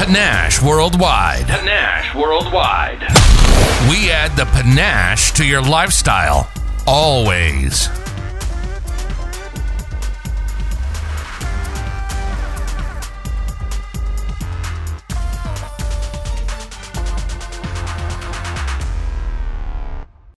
Panache Worldwide. Panache Worldwide. We add the panache to your lifestyle. All.